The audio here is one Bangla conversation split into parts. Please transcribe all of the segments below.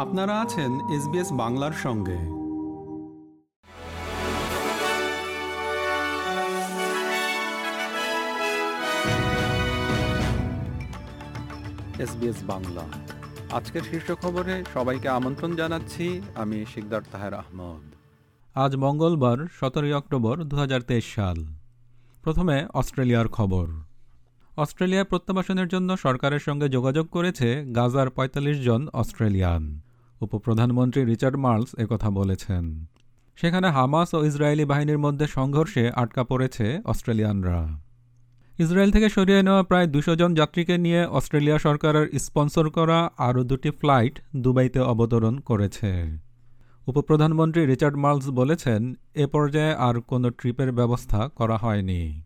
আপনারা আছেন এসবিএস বাংলার সঙ্গে। এসবিএস বাংলা। আজকের শীর্ষ খবরে সবাইকে আমন্ত্রণ জানাচ্ছি আমি শিকদার তাহের আহমদ। আজ মঙ্গলবার সতেরোই অক্টোবর দু হাজার তেইশ সাল। প্রথমে অস্ট্রেলিয়ার খবর। অস্ট্রেলিয়া প্রত্যাবাসনের জন্য সরকারের সঙ্গে যোগাযোগ করেছে গাজার ৪৫ জন অস্ট্রেলিয়ান। উপপ্রধানমন্ত্রী রিচার্ড মার্লস একথা বলেছেন। সেখানে হামাস ও ইসরায়েলি বাহিনীর মধ্যে সংঘর্ষে আটকা পড়েছে অস্ট্রেলিয়ানরা। ইসরায়েল থেকে সরিয়ে নেওয়া প্রায় দুশো জন যাত্রীকে নিয়ে অস্ট্রেলিয়া সরকারের স্পন্সর করা আরও দুটি ফ্লাইট দুবাইতে অবতরণ করেছে। উপপ্রধানমন্ত্রী রিচার্ড মার্লস বলেছেন, এ পর্যায়ে আর কোনো ট্রিপের ব্যবস্থা করা হয়নি।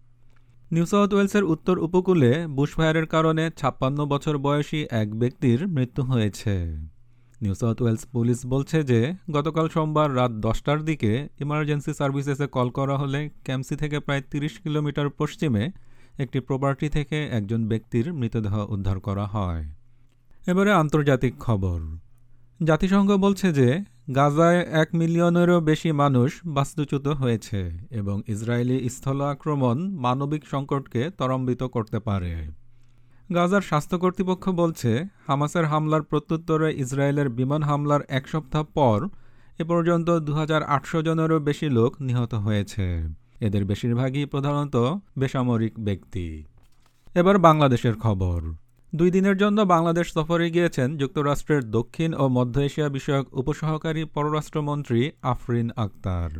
নিউ সাউথ ওয়েলসের উত্তর উপকূলে বুশফায়ারের কারণে ছাপ্পান্ন বছর বয়সী এক ব্যক্তির মৃত্যু হয়েছে। নিউ সাউথ ওয়েলস পুলিশ বলছে যে, গতকাল সোমবার রাত দশটার দিকে ইমার্জেন্সি সার্ভিসেসে কল করা হলে ক্যামসি থেকে প্রায় তিরিশ কিলোমিটার পশ্চিমে একটি প্রপার্টি থেকে একজন ব্যক্তির মৃতদেহ উদ্ধার করা হয়। এবারে আন্তর্জাতিক খবর। জাতিসংঘ বলছে যে, গাজায় এক মিলিয়নেরও বেশি মানুষ বাস্তুচ্যুত হয়েছে এবং ইসরায়েলি স্থল আক্রমণ মানবিক সংকটকে ত্বরান্বিত করতে পারে। গাজার স্বাস্থ্য কর্তৃপক্ষ বলছে, হামাসের হামলার প্রত্যুত্তরে ইসরায়েলের বিমান হামলার এক সপ্তাহ পর এ পর্যন্ত দু হাজার আটশো জনেরও বেশি লোক নিহত হয়েছে। এদের বেশিরভাগই প্রধানত বেসামরিক ব্যক্তি। এবার বাংলাদেশের খবর। দুই দিনের জন্য বাংলাদেশ সফরে গিয়েছেন যুক্তরাষ্ট্রের দক্ষিণ ও মধ্য এশিয়া বিষয়ক উপসহকারী পররাষ্ট্রমন্ত্রী আফরিন আক্তার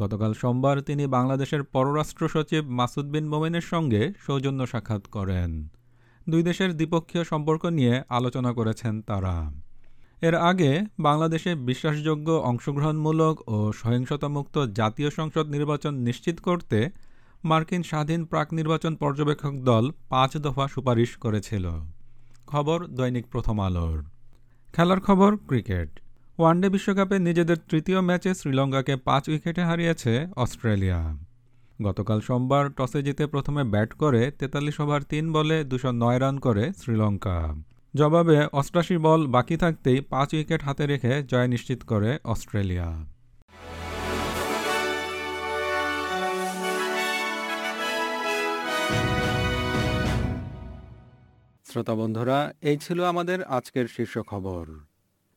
গতকাল সোমবার তিনি বাংলাদেশের পররাষ্ট্র সচিব মাসুদ বিন মোমেনের সঙ্গে সৌজন্য সাক্ষাৎ করেন। দুই দেশের দ্বিপক্ষীয় সম্পর্ক নিয়ে আলোচনা করেছেন তারা। এর আগে বাংলাদেশে বিশ্বাসযোগ্য, অংশগ্রহণমূলক ও সহিংসতামুক্ত জাতীয় সংসদ নির্বাচন নিশ্চিত করতে মার্কিন স্বাধীন প্রাক নির্বাচন পর্যবেক্ষক দল পাঁচ দফা সুপারিশ করেছিল। খবর দৈনিক প্রথম আলোর। খেলার খবর, ক্রিকেট। ওয়ানডে বিশ্বকাপে নিজেদের তৃতীয় ম্যাচে শ্রীলঙ্কাকে পাঁচ উইকেটে হারিয়েছে অস্ট্রেলিয়া। গতকাল সোমবার টসে জিতে প্রথমে ব্যাট করে তেতাল্লিশ ওভার তিন বলে দুশো নয় রান করে শ্রীলঙ্কা। জবাবে অষ্টাশি বল বাকি থাকতেই পাঁচ উইকেট হাতে রেখে জয় নিশ্চিত করে অস্ট্রেলিয়া। শ্রোতা বন্ধুরা, এই ছিল আমাদের আজকের শীর্ষ খবর।